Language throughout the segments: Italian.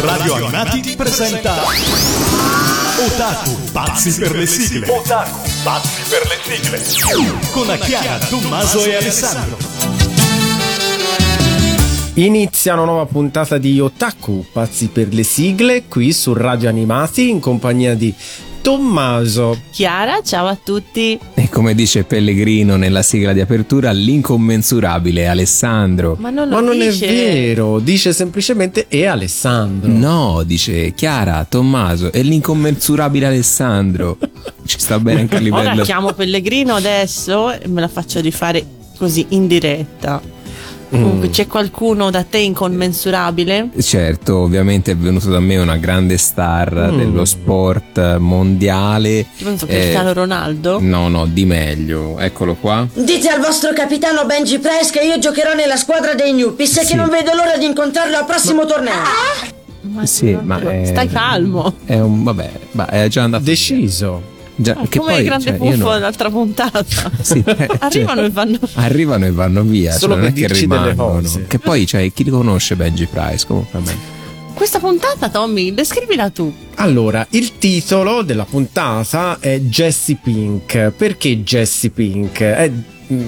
Radio Animati presenta Otaku, pazzi per le sigle. Otaku, pazzi per le sigle. Con Chiara, Tommaso e Alessandro. Inizia una nuova puntata di Otaku, pazzi per le sigle, qui su Radio Animati in compagnia di Tommaso. Chiara, ciao a tutti. E come dice Pellegrino nella sigla di apertura, l'incommensurabile Alessandro. Ma non, Ma non dice. è vero, dice semplicemente e Alessandro. No, dice Chiara, Tommaso e l'incommensurabile Alessandro. Ci sta bene anche a livello. Ora chiamo Pellegrino adesso e me la faccio rifare così in diretta. Comunque c'è qualcuno da te incommensurabile? Certo, ovviamente è venuto da me una grande star dello sport mondiale. Io penso Eh, Cristiano Ronaldo. No, no, di meglio. Eccolo qua. Dite al vostro capitano Benji Price che io giocherò nella squadra dei Newpies e Sì. che non vedo l'ora di incontrarlo al prossimo torneo. Ma Sì, ma è- Stai calmo. È un vabbè, ma è già andato. Deciso. Già, Ah, che come poi il grande cioè, io buffo dell'altra puntata. Sì, eh, Arrivano cioè, e vanno. Arrivano e vanno via. Solo cioè, non per è che dirci delle rimangono. cose. Che poi, cioè, chi li conosce Benji Price? Comunque a me. Questa puntata, Tommy, descrivila tu. Allora, il titolo della puntata è Jessie Pink. Perché Jessie Pink? È-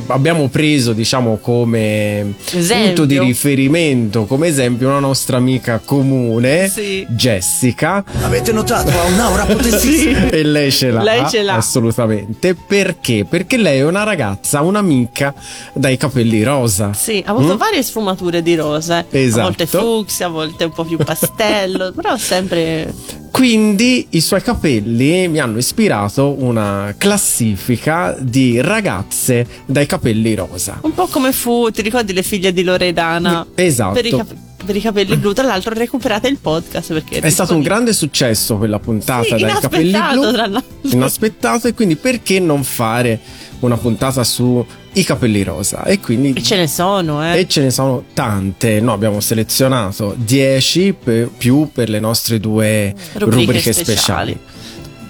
abbiamo preso, diciamo, come Esempio. punto di riferimento, come esempio, una nostra amica comune, Sì. Jessica. Avete notato? Ha un'aura potentissima. E lei ce l'ha, Lei ce l'ha. assolutamente. Perché? Perché lei è una ragazza, un'amica dai capelli rosa. Sì, ha avuto varie sfumature di rosa. Esatto. A volte fucsia, a volte un po' più pastello, però sempre Quindi i suoi capelli mi hanno ispirato una classifica di ragazze dai capelli rosa. un po' come fu, ti ricordi le figlie di Loredana? Esatto. Per i, cap- per i capelli blu, tra l'altro recuperate il podcast perché È stato un grande successo quella puntata Sì, dai capelli blu. Inaspettato e quindi perché non fare una puntata su i capelli rosa? E quindi E ce ne sono, eh. E ce ne sono tante, noi abbiamo selezionato 10 per- più per le nostre due rubriche, Rubriche speciali.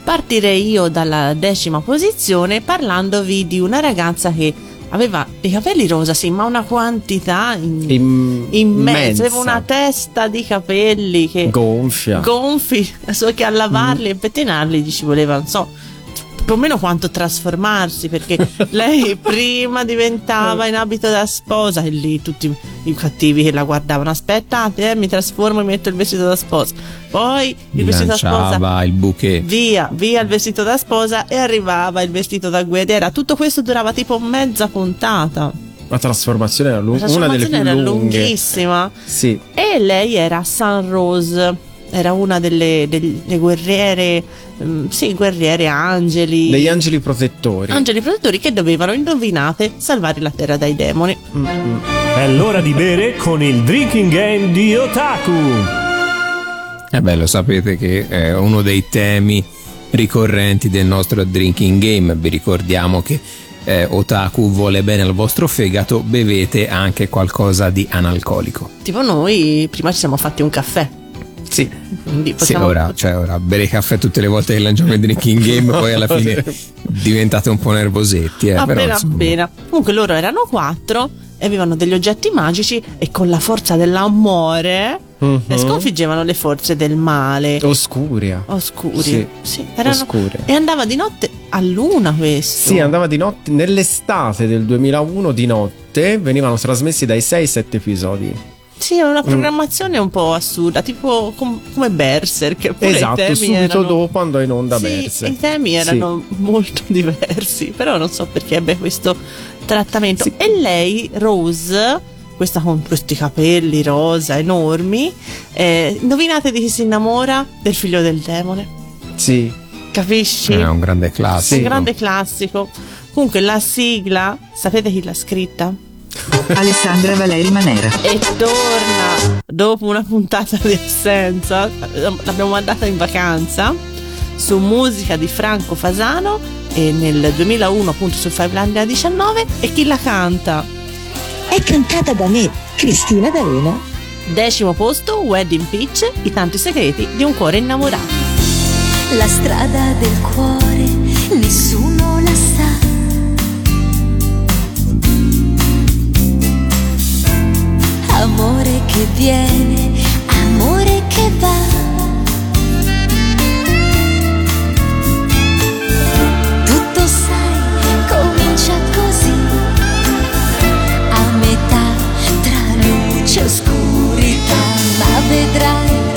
Partirei io dalla decima posizione parlandovi di una ragazza che aveva dei capelli rosa, sì, ma una quantità in- Im- immensa. Aveva una testa di capelli che gonfia. gonfi, so che a lavarli Mm. e pettinarli gli ci voleva, non so, più o meno quanto trasformarsi, perché lei prima diventava in abito da sposa e lì tutti i cattivi che la guardavano, aspettate, eh, mi trasformo e metto il vestito da sposa. Poi il vestito da sposa il bouquet. via, via il vestito da sposa e arrivava il vestito da guerriera. Tutto questo durava tipo mezza puntata. La trasformazione era lu- La una delle più trasformazione era lunghe. lunghissima. Sì. E lei era San Rose, era una delle, delle guerriere, mm, sì, guerriere angeli. Degli angeli protettori. Angeli protettori che dovevano, indovinate, salvare la terra dai demoni. È l'ora di bere con il drinking game di Otaku. Eh beh, lo sapete che è uno dei temi ricorrenti del nostro drinking game. Vi ricordiamo che eh, Otaku vuole bene al vostro fegato, bevete anche qualcosa di analcolico. Tipo noi prima ci siamo fatti un caffè. Sì. Quindi Sì, possiamo... ora, cioè, ora bere caffè tutte le volte che lanciamo il drinking game, poi alla fine diventate un po' nervosetti. Eh, però, appena insomma. appena. Comunque loro erano quattro e avevano degli oggetti magici e con la forza dell'amore eh, sconfiggevano le forze del male. Oscuria. Oscuri. Sì, erano- oscure. E andava di notte a luna questo. Sì, andava di notte. Nell'estate del 2001 di notte venivano trasmessi dai 6-7 episodi. Sì, era una programmazione un po' assurda, tipo com- come Berserk. Pure i esatto, temi subito erano- dopo andò in onda Sì, Berserk. i temi erano molto diversi, però non so perché ebbe questo trattamento. Sì. E lei, Rose, questa con questi capelli rosa enormi, eh, indovinate di chi si innamora? Del figlio del demone. Sì. Capisci? È un grande classico. Un grande classico. Comunque la sigla, sapete chi l'ha scritta? Alessandra Valeri Manera. E torna dopo una puntata di assenza. L'abbiamo mandata in vacanza su musica di Franco Fasano e nel 2001 appunto su Fivelandia 19 e chi la canta? È cantata da me, Cristina D'Arena. Decimo posto Wedding Peach, i tanti segreti di un cuore innamorato. La strada del cuore nessuno la sa. amore che viene, amore che va. Tutto sai, comincia così, a metà tra luce e oscurità, ma vedrai.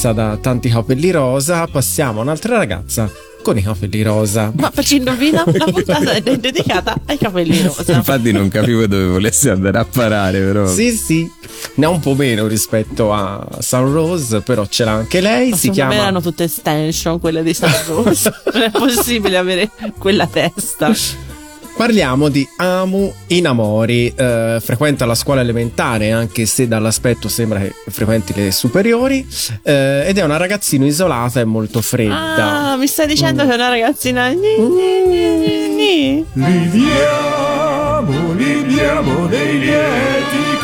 Ragazza da tanti capelli rosa passiamo a un'altra ragazza con i capelli rosa. Ma per chi indovina, la puntata è dedicata ai capelli rosa. Infatti non capivo dove volesse andare a parare, però. Sì, sì, ne ha un po' meno rispetto a Sun Rose, però ce l'ha anche lei. Ma si secondo me chiama erano tutte extension quelle di San Rose. non è possibile avere quella testa. Parliamo di Amu Inamori, eh, frequenta la scuola elementare anche se dall'aspetto sembra che frequenti le superiori eh, ed è una ragazzina isolata e molto fredda. Ah, mi stai dicendo che è una ragazzina. Liviamo, liviamo dei lieti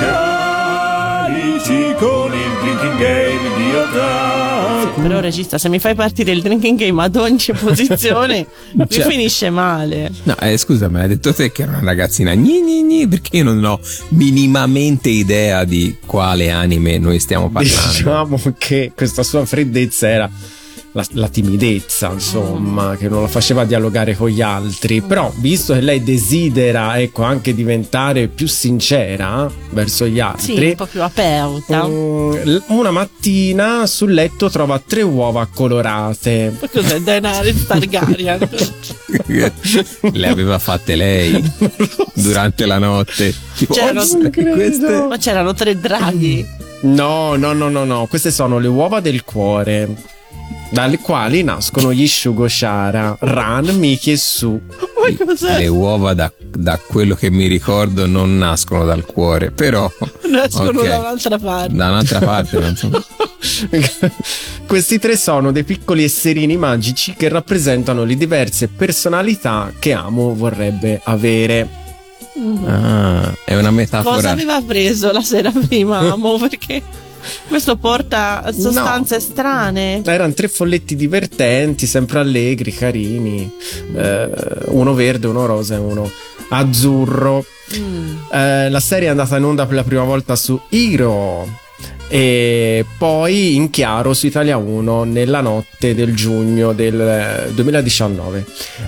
carici con il drinking game di Otaku. Però, regista, se mi fai partire il drinking game ad ogni posizione, mi Cioè- finisce male. No, eh, scusa, ma hai detto te che era una ragazzina gni gni gni, perché io non ho minimamente idea di quale anime noi stiamo parlando. Diciamo che questa sua freddezza era la, la timidezza, insomma, che non la faceva dialogare con gli altri. Però, visto che lei desidera, ecco, anche diventare più sincera verso gli Sì, altri. un po' più aperta. mm, l- una mattina sul letto trova tre uova colorate. Ma Cos'è Daenerys Targaryen? Le aveva fatte lei durante la notte. C'erano- "Ops, queste- Ma c'erano tre draghi. No, no, no, no, no. Queste sono le uova del cuore. Dalle quali nascono gli Shugoshara, Ran, Miki e Su. Ma cos'è? Le uova da, da quello che mi ricordo non nascono dal cuore, però Nascono ok. da un'altra parte. da un'altra parte non so. Questi tre sono dei piccoli esserini magici che rappresentano le diverse personalità che Amo vorrebbe avere. Ah, è una Cosa metafora. aveva preso la sera prima, amo? Perché questo porta a sostanze strane. Erano tre folletti divertenti, sempre allegri, carini. Eh, uno verde, uno rosa e uno azzurro. Eh, la serie è andata in onda per la prima volta su Hero e poi in chiaro su Italia 1 nella notte del giugno del eh, 2019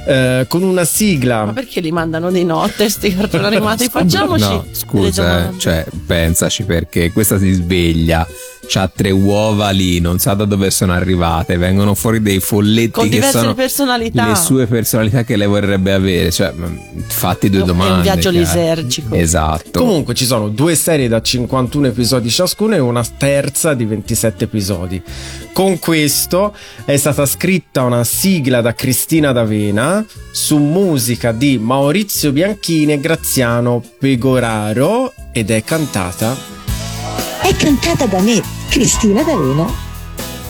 eh, con una Ma sigla perché li mandano di notte sti cartoni animati? Facciamoci No, scusa, eh, domande. cioè, pensaci perché questa si sveglia, c'ha tre uova lì, non sa da dove sono arrivate, vengono fuori dei folletti con che diverse sono personalità. le sue personalità che lei vorrebbe avere, cioè, ma, fatti due È un domande. viaggio chiaro. lisergico. Esatto. Comunque ci sono due serie da 51 episodi ciascuna e una terza di 27 episodi. Con questo è stata scritta una sigla da Cristina D'Avena su musica di Maurizio Bianchini e Graziano Pegoraro ed è cantata è cantata da me, Cristina D'Avena.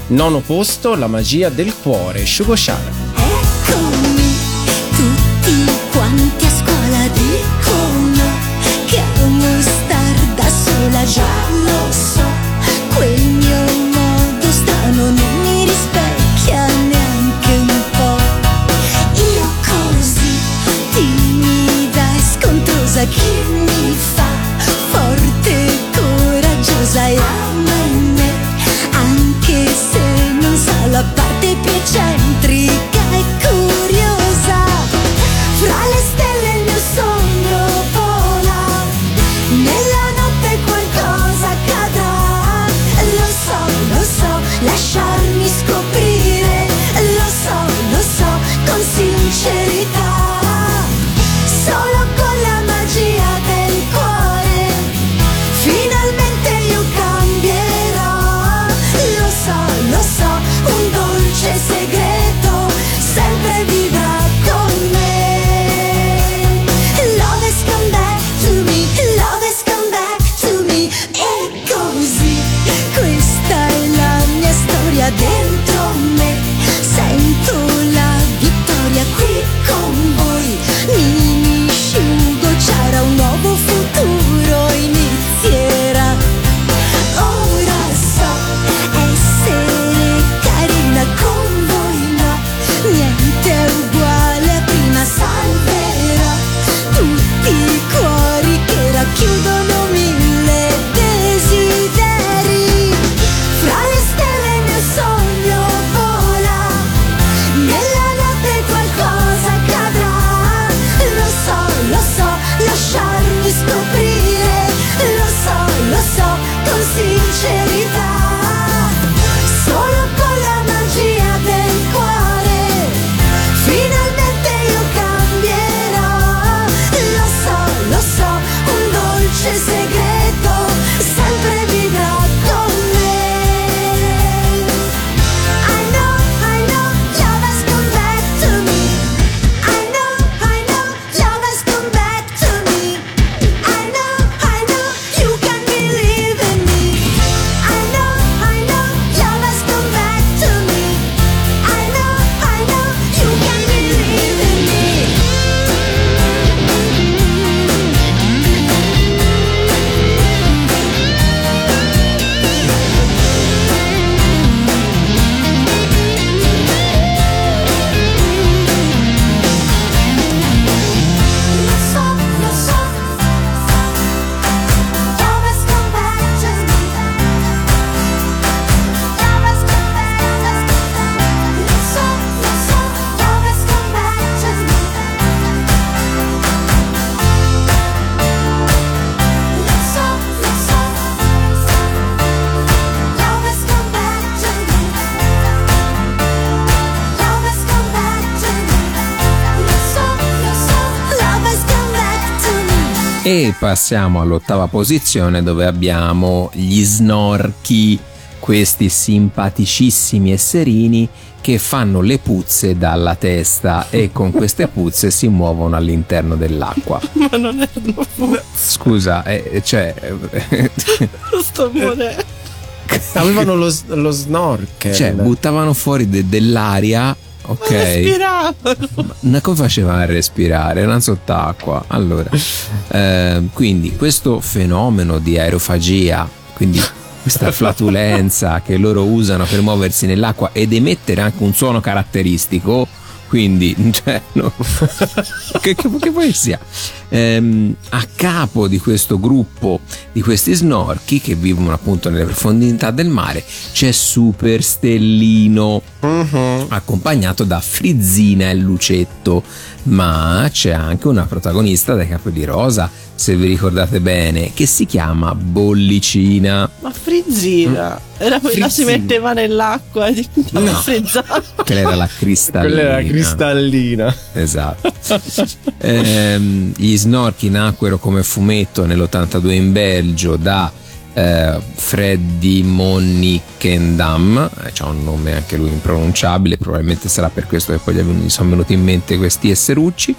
Nono posto, la magia del cuore, Shugo Shara. Eccomi, tutti quanti a scuola dicono che amo star da sola, già E passiamo all'ottava posizione dove abbiamo gli snorchi, questi simpaticissimi esserini che fanno le puzze dalla testa e con queste puzze si muovono all'interno dell'acqua. Ma non erano Scusa, eh, cioè... sto morendo. Avevano lo, lo snorkel. cioè, buttavano fuori de- dell'aria, ok? Respiravano. Ma come facevano a respirare? Erano sott'acqua. Allora, ehm, quindi questo fenomeno di aerofagia, quindi questa flatulenza che loro usano per muoversi nell'acqua ed emettere anche un suono caratteristico. Quindi, cioè, no. che, che, che poi sia Ehm, a capo di questo gruppo di questi snorchi che vivono appunto nelle profondità del mare c'è Super Stellino accompagnato da Frizzina e Lucetto ma c'è anche una protagonista dai capelli rosa se vi ricordate bene che si chiama Bollicina Ma frizzina. Era quella si Frizzina. metteva nell'acqua e diventava No. frizzata. che lei era la cristallina Quella era cristallina. Esatto. Ehm, gli snorchi nacquero come fumetto nell'82 in Belgio da eh, Freddy Monickendam, eh, c'ha un nome anche lui impronunciabile, probabilmente sarà per questo che poi gli, sono venuti in mente questi esserucci.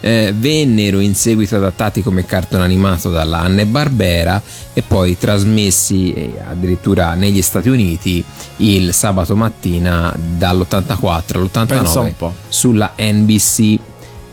eh, vennero in seguito adattati come cartone animato dalla Anne Barbera e poi trasmessi eh, addirittura negli Stati Uniti il sabato mattina dall'84 Pensa all'89 un po'. sulla NBC.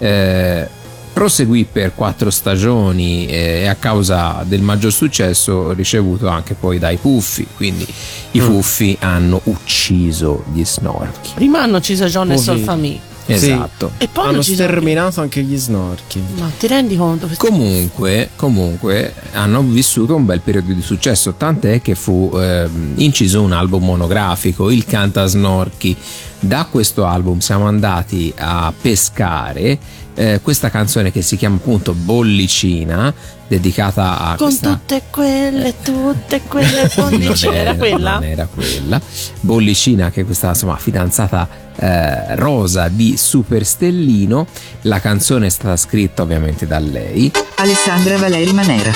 Eh, proseguì per quattro stagioni eh, e a causa del maggior successo ricevuto anche poi dai Puffi, quindi i Mm. Puffi hanno ucciso gli Snorchi. Prima hanno ucciso John e Poveri. Solfami. Esatto. E poi hanno sterminato anche gli snorchi. Ma ti rendi conto? Questo- Comunque, comunque hanno vissuto un bel periodo di successo, tant'è che fu ehm, inciso un album monografico, il Canta Snorchi. Da questo album siamo andati a pescare eh, questa canzone che si chiama appunto Bollicina, dedicata a Con questa tutte quelle, tutte quelle non bollicine. Era quella? non era quella. Bollicina, che è questa insomma, fidanzata eh, rosa di Superstellino. La canzone è stata scritta ovviamente da lei. Alessandra Valeri Manera.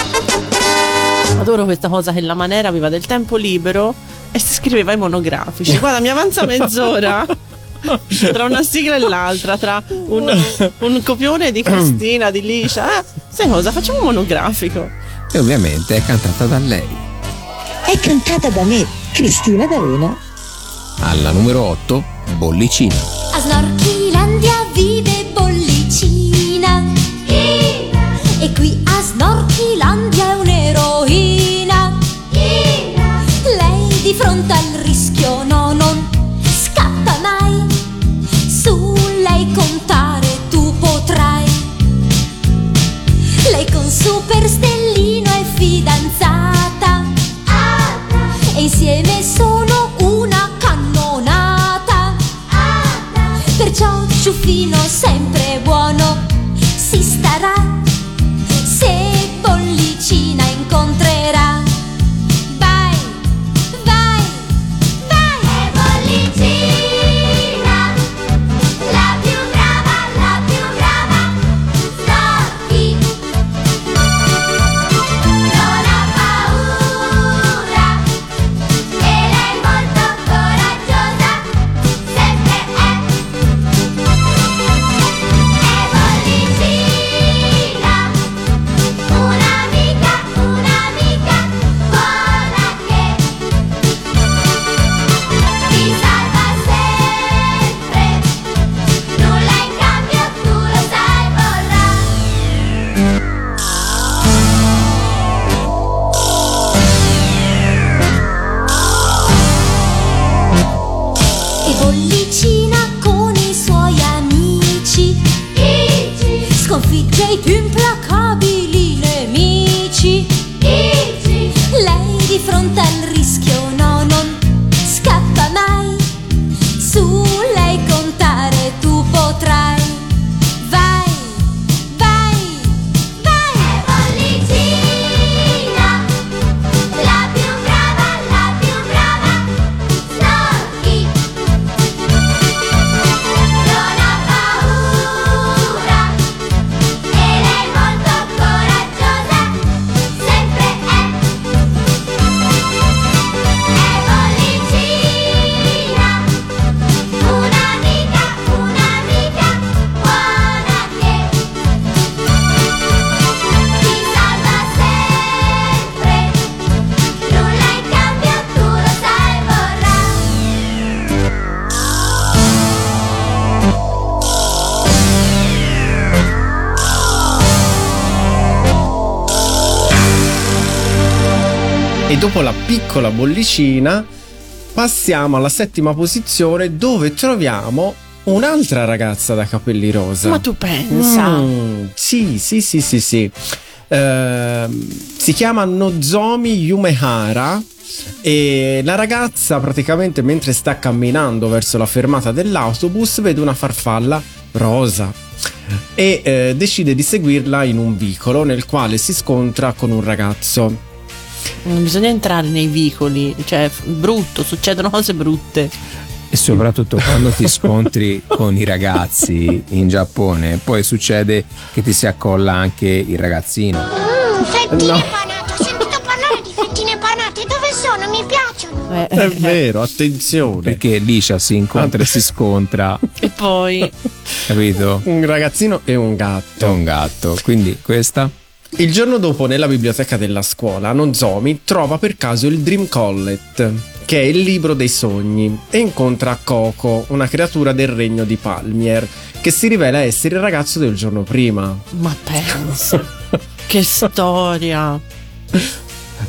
Adoro questa cosa che la Manera aveva del tempo libero e si scriveva i monografici. Guarda, mi avanza mezz'ora. Tra una sigla e l'altra, tra un, un copione di Cristina, di Licia. Eh, sai cosa? Facciamo un monografico. E ovviamente è cantata da lei. È cantata da me, Cristina D'Avena. Alla numero 8, Bollicina. A Snorchilandia vive Bollicina E qui a Snorchilandia piccola bollicina passiamo alla settima posizione dove troviamo un'altra ragazza da capelli rosa. Ma tu pensa? Mm, sì, sì, sì, sì, sì. Ehm, si chiama Nozomi Yumehara e la ragazza praticamente mentre sta camminando verso la fermata dell'autobus vede una farfalla rosa e eh, decide di seguirla in un vicolo nel quale si scontra con un ragazzo. Non bisogna entrare nei vicoli, cioè brutto, succedono cose brutte. E soprattutto quando ti scontri con i ragazzi in Giappone, poi succede che ti si accolla anche il ragazzino. fettine No. panate, ho sentito parlare di fettine panate, dove sono? Mi piacciono. Eh, È vero, attenzione. Perché Liscia si incontra e si scontra E poi capito? Un ragazzino e un gatto. un gatto. Quindi questa? Il giorno dopo, nella biblioteca della scuola, Nozomi trova per caso il Dream Collet, che è il libro dei sogni, e incontra Coco, una creatura del regno di Palmier, che si rivela essere il ragazzo del giorno prima. Ma pensa. che storia.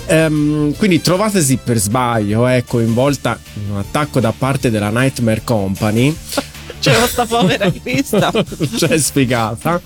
Ehm, quindi trovatesi per sbaglio, eh, coinvolta in un attacco da parte della Nightmare Company, C'è questa povera Crista. cioè spiegata.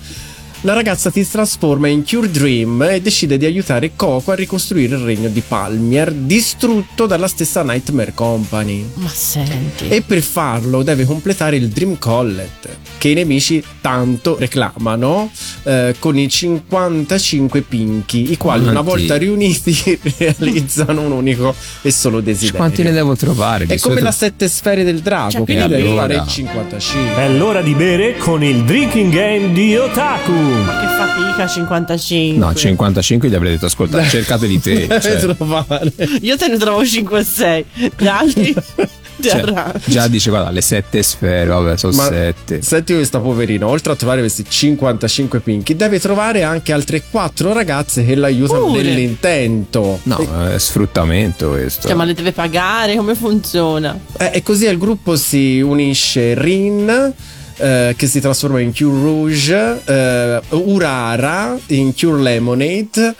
La ragazza si trasforma in Cure Dream e decide di aiutare Coco a ricostruire il regno di Palmier, distrutto dalla stessa Nightmare Company. Ma senti. E per farlo deve completare il Dream Collet, che i nemici tanto reclamano, eh, con i 55 pinchi, i quali una Quanti? volta riuniti realizzano un unico e solo desiderio. Quanti ne devo trovare? È come solito- la sette sfere del drago, Cioè, quindi devi fare il 55. È l'ora di bere con il drinking game di Otaku. Ma che fatica 55. No, 55 gli avrei detto ascolta, cercate di te. Cioè. Io te ne trovo 5 o 6. Gli altri Cioè, già dice guarda le sette sfere vabbè sono Ma sette senti questa poverina, oltre a trovare questi 55 pinchi, deve trovare anche altre 4 ragazze che l'aiutano Pure. nell'intento. no è sfruttamento questo Cioè, ma le deve pagare? Come funziona? Eh, e così al gruppo si unisce Rin. Eh, che si trasforma in Cure Rouge, eh, Urara in Cure Lemonade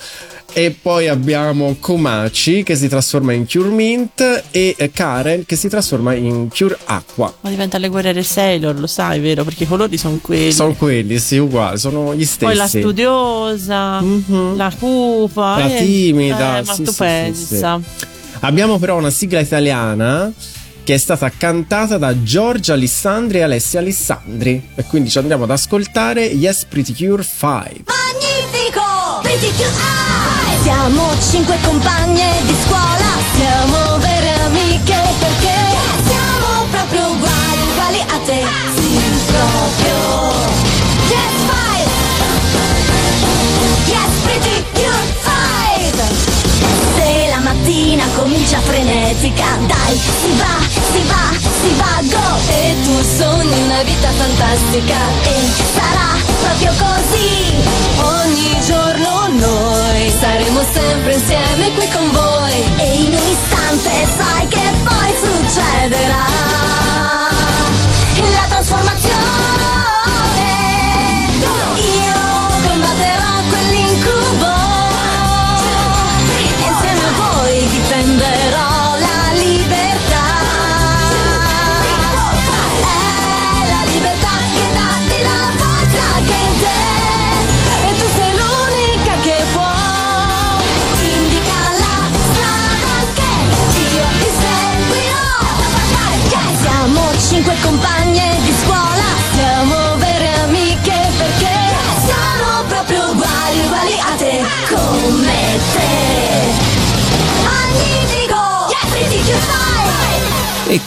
e poi abbiamo Komachi che si trasforma in Cure Mint e eh, Karen che si trasforma in Cure Acqua. Ma diventa le guerriere Sailor, lo sai, vero? Perché i colori sono quelli. Sono quelli, sì, uguali, sono gli stessi. Poi la studiosa, Mhm. la cupa, La eh, timida, eh, ma sì, tu sì, pensa. Abbiamo però una sigla italiana che è stata cantata da Giorgia Alessandri e Alessia Alessandri. E quindi ci andiamo ad ascoltare Yes Pretty Cure 5. Magnifico! Pretty cute eye! Siamo cinque compagne di scuola, siamo vere amiche perché fantastica e sarà proprio così. Ogni giorno noi saremo sempre insieme qui con voi. E in un istante sai che poi succederà.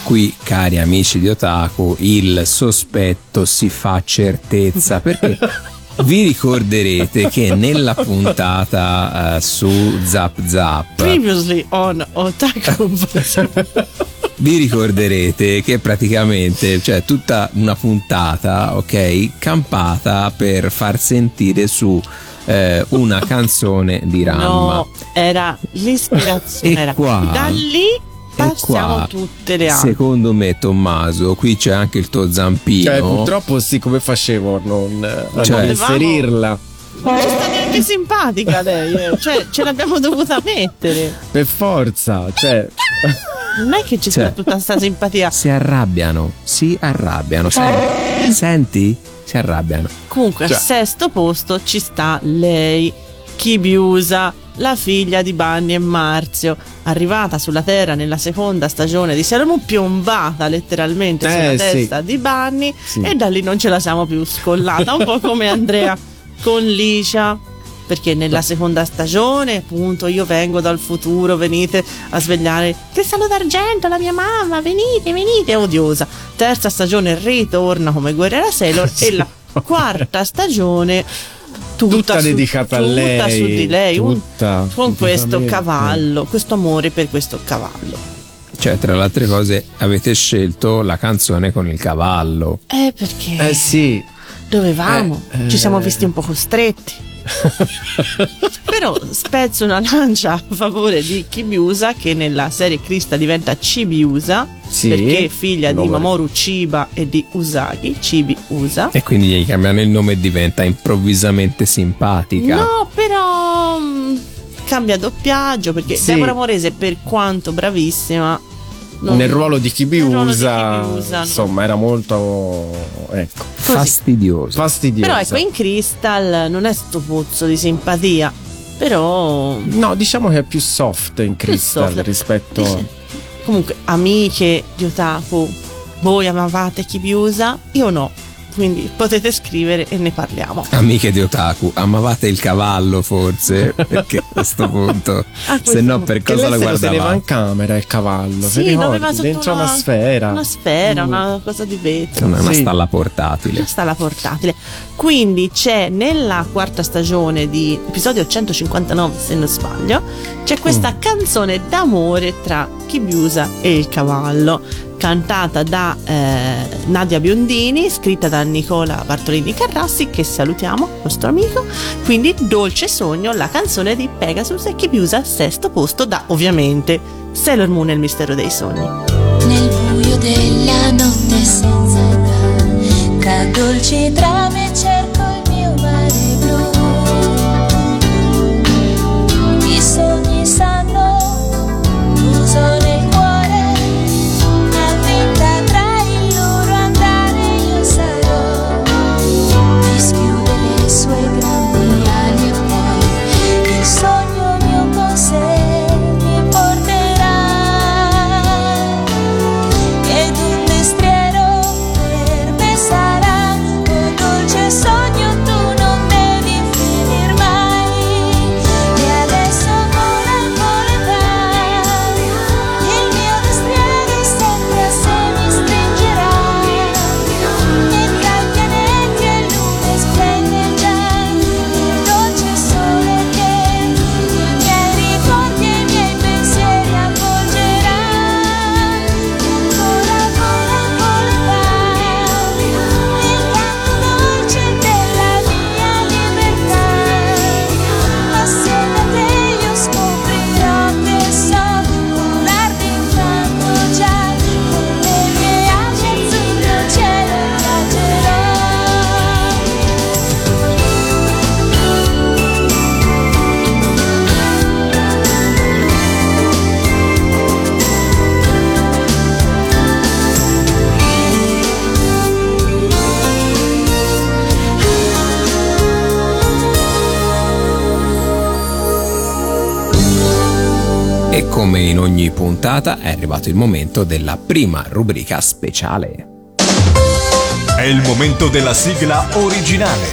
Qui cari amici di Otaku il sospetto si fa certezza perché vi ricorderete che nella puntata eh, su Zap Zap Previously on Otaku. vi ricorderete che praticamente c'è tutta una puntata, ok, campata per far sentire su eh, una canzone di Ramma. no, era l'ispirazione. Era- qua- da lì passiamo qua, tutte le altre. Secondo me, Tommaso, qui c'è anche il tuo zampino. Cioè, purtroppo sì, come facevo a non, a Cioè- non inserirla? Non ci sta neanche simpatica lei, eh. cioè ce l'abbiamo dovuta mettere. Per forza, cioè. Non è che ci sia Cioè- tutta sta simpatia. Si arrabbiano, si arrabbiano. Senti? Senti? Si arrabbiano. Comunque, Cioè. al sesto posto ci sta lei, Kibiusa, la figlia di Banni e Marzio, arrivata sulla Terra nella seconda stagione di Sailor Moon, piombata letteralmente Eh, sulla sì. testa di Banni Sì. e da lì non ce la siamo più scollata, un po' come Andrea con Licia. Perché nella seconda stagione, appunto, io vengo dal futuro, venite a svegliare Cristallo d'argento, la mia mamma, venite, venite, è odiosa. Terza stagione ritorna come guerriera Sailor e la quarta stagione tutta, Tutta su- dedicata a tutta lei, su di lei un- tutta, con questo cavallo questo amore per questo cavallo Cioè, tra le altre cose, avete scelto la canzone con il cavallo. Eh, perché Eh sì. dovevamo, Eh, ci siamo eh. visti un po' costretti. Però spezzo una lancia a favore di Kibiusa che nella serie Krista diventa Cibiusa Sì. perché è figlia di. Mamoru Chiba e di Usagi, Cibi Usa. E quindi gli cambiano il nome e diventa improvvisamente simpatica. No, però mm, cambia doppiaggio perché Sì. Deborah Morese per quanto bravissima non- Nel ruolo di chi vi usa, Chi usa, no. insomma, era molto ecco. Fastidioso. fastidioso. Però ecco in Crystal non è sto pozzo di simpatia, però No, diciamo che è più soft in Crystal soft. rispetto Dice- comunque amiche di Otaku, voi amavate chi vi usa? Io no. Quindi potete scrivere e ne parliamo. Amiche di Otaku, amavate il cavallo forse? Perché a questo punto, questo se no per cosa lo se lo teneva guardavate? in camera il cavallo, Sì, ricordi? dentro una, una- sfera. Una sfera, Mm. una cosa di vetro. Una, una Sì. stalla portatile. sta la portatile. Quindi c'è nella quarta stagione di episodio 159, se non sbaglio, c'è questa Mm. canzone d'amore tra Kibiusa e il cavallo, cantata da eh, Nadia Biondini, scritta da Nicola Bartolini Carrassi, che salutiamo, nostro amico. Quindi Dolce Sogno, la canzone di Pegasus e Kibiusa al sesto posto da ovviamente Sailor Moon e il mistero dei sogni. Nel buio della notte senza età, tra dolci trame puntata è arrivato il momento della prima rubrica speciale. È il momento della sigla originale.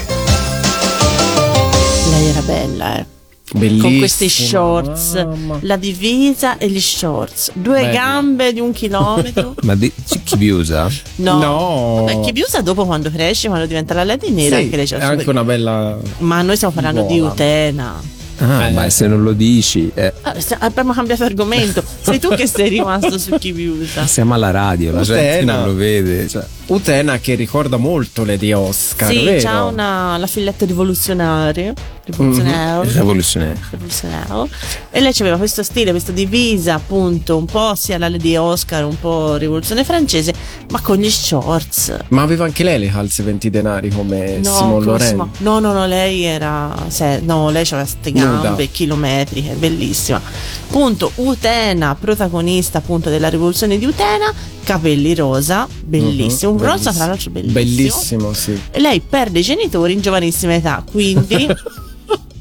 Lei era bella, eh. Bellissimo. con questi shorts, mamma. la divisa e gli shorts, due Bella. gambe di un chilometro. Ma di, chi vi usa? No, No. Vabbè, chi usa dopo quando cresce, quando diventa la lady nera, Sì, anche lei c'ha è anche una bella Ma noi stiamo parlando di Buona. Utena. Ah, Eh. ma se non lo dici, eh, Ah, abbiamo cambiato argomento. Sei tu che sei rimasto su chi vi usa. siamo alla radio, la gente non lo vede. cioè. Utena che ricorda molto Lady Oscar, Sì, vero? c'ha una, la filletta rivoluzionaria. Rivoluzionario. Rivoluzionario. rivoluzionario. E lei aveva questo stile, questa divisa, appunto, un po' sia la Lady Oscar, un po' rivoluzione francese, ma con gli shorts. Ma aveva anche lei le calze 20 denari come No, Simon come si Loren. chiama? no, no, no, lei era. se- no, lei aveva queste gambe chilometriche, bellissima. Punto, Utena, protagonista appunto della rivoluzione di Utena, capelli rosa, bellissimo. Un rosa, bellissimo. tra l'altro, bellissimo. Bellissimo, sì. E lei perde i genitori in giovanissima età, quindi.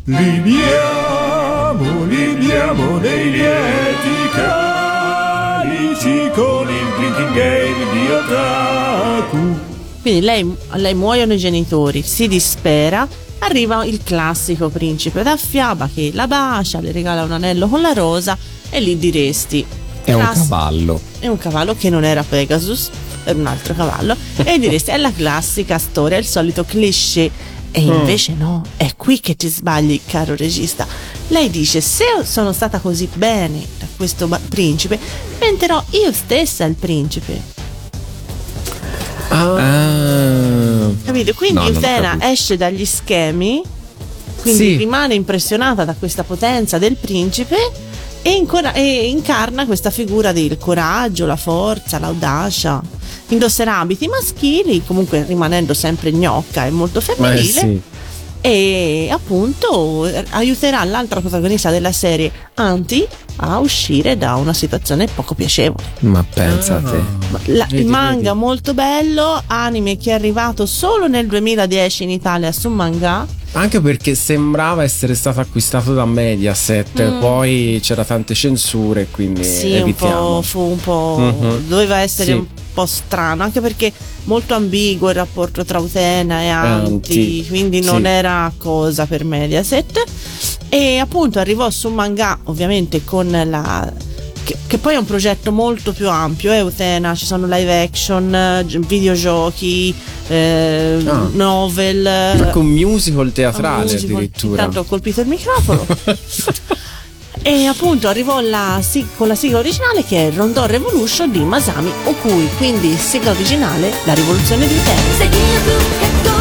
Liniamo, liniamo nei lieti calici con il drinking game di Otaku. Quindi lei, lei muoiono i genitori, si dispera, arriva il classico principe da fiaba che la bacia, le regala un anello con la rosa e lì diresti. È un cavallo. È un cavallo che non era Pegasus, era un altro cavallo. e diresti, è la classica storia, il solito cliché E Mm. invece no, è qui che ti sbagli, caro regista. Lei dice: Se sono stata così bene da questo ba- principe, diventerò io stessa il principe. Ah. Capito? Quindi No, esce dagli schemi, quindi Sì. rimane impressionata da questa potenza del principe e, incora- e incarna questa figura del coraggio, la forza, l'audacia. Indosserà abiti maschili, comunque rimanendo sempre gnocca e molto Ma femminile. sì. E appunto eh, aiuterà l'altra protagonista della serie, Anti, a uscire da una situazione poco piacevole. Ma pensa a te. Ma la- Vedi, il manga vedi. molto bello, anime che è arrivato solo nel 2010 in Italia su manga. Anche perché sembrava essere stato acquistato da Mediaset, poi c'era tante censure, quindi Mm. Sì, un evitiamo. po', fu un po'. Mhm. doveva essere Sì. un po' strano, anche perché molto ambiguo il rapporto tra Utena e Anti, Anti, quindi non sì. era cosa per Mediaset. E appunto arrivò su manga, ovviamente con la. Che, che poi è un progetto molto più ampio, è Utena, ci sono live action, eh, gi- videogiochi, eh, Ah. novel. Anche un musical teatrale musical. addirittura. Intanto ho colpito il microfono. e appunto arrivò la con la sigla originale che è Rondò Revolution di Masami Okui, quindi sigla originale La rivoluzione di Utena.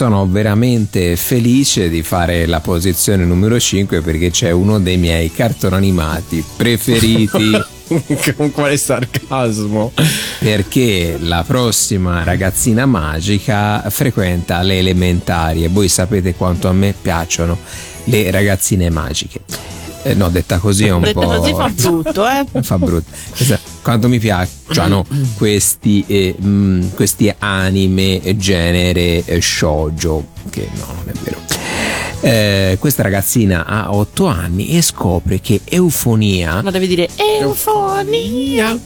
Sono veramente felice di fare la posizione numero 5 perché c'è uno dei miei cartoni animati preferiti. Con quale sarcasmo? perché la prossima ragazzina magica frequenta le elementari e voi sapete quanto a me piacciono le ragazzine magiche. Eh, no, detta così è un Detto po'. così fa brutto, eh. fa brutto. Esatto. Quanto mi piacciono questi, eh, mh, questi anime genere eh, shoujo, che no, non è vero. Eh, questa ragazzina ha 8 anni e scopre che eufonia Ma devi dire eufonia.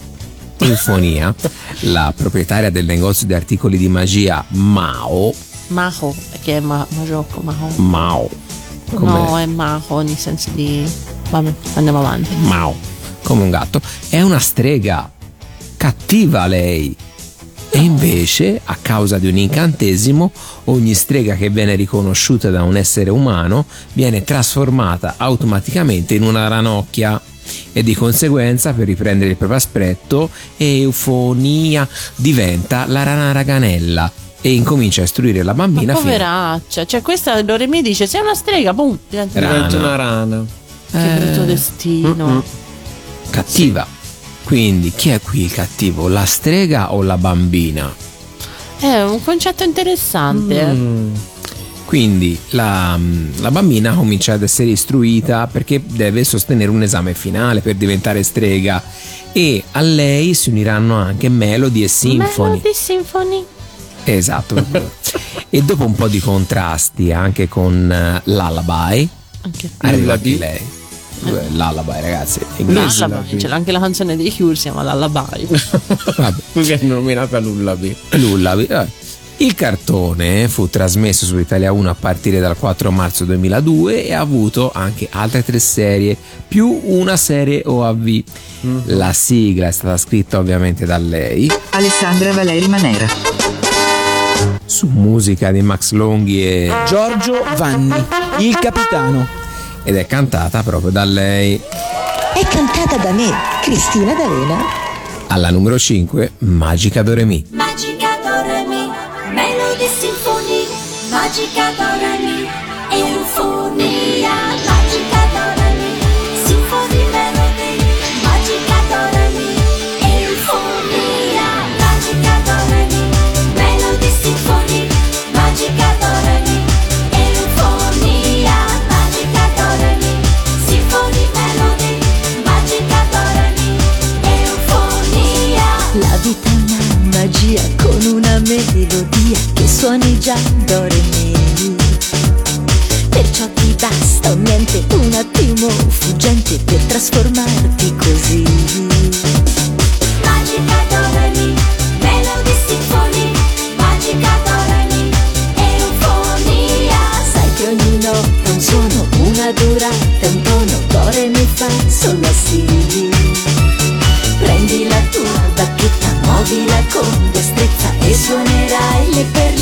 Eufonia, la proprietaria del negozio di articoli di magia Mao, Maho, che è ma- Majoko, Maho. Mao, come, No, è Maho nel senso di... Vabbè, andiamo avanti. Mao, come un gatto, è una strega, cattiva lei. E invece, a causa di un incantesimo, ogni strega che viene riconosciuta da un essere umano viene trasformata automaticamente in una ranocchia e di conseguenza, per riprendere il proprio aspetto, eufonia diventa la rana raganella e incomincia a istruire la Ma bambina fino poveraccia, cioè questa Doremi dice sei una strega, boom, diventa Rana. Una rana. Che brutto Eh, destino. cattiva. Quindi chi è qui il cattivo? La strega o la bambina? È un concetto interessante. Mm. Quindi la, la bambina comincia ad essere istruita perché deve sostenere un esame finale per diventare strega e a lei si uniranno anche Melody e Symphony. Melody Symphony. Esatto. e dopo un po' di contrasti anche con eh, Lullaby, Anche arriva anche lei. Eh, Lullaby ragazzi, in inglese. Lullaby, c'è anche la canzone dei Cure, si chiama Lullaby. Vabbè. Qui è nominata Lullaby. Lullaby. eh. Il cartone fu trasmesso su Italia 1 a partire dal 4 marzo 2002 e ha avuto anche altre tre serie più una serie OAV. La sigla è stata scritta ovviamente da lei Alessandra Valeri Manera. su musica di Max Longhi e- Giorgio Vanni, il capitano. Ed è cantata proprio da lei. È cantata da me, Cristina D'Avena. Alla numero 5, Magica Doremi. Magica Doremi, Melody Symphony, Magica Doremi, Eufonia, con una melodia che suoni già do re mi. Perciò ti basta un niente, un attimo fuggente per trasformarti così. Magica Doremi, Melody Symphony, Magica Doremi, Eufonia. Sai che ogni notte un suono, una durata, un tono, do re mi fa sol la muovila con destrezza e suonerai lì per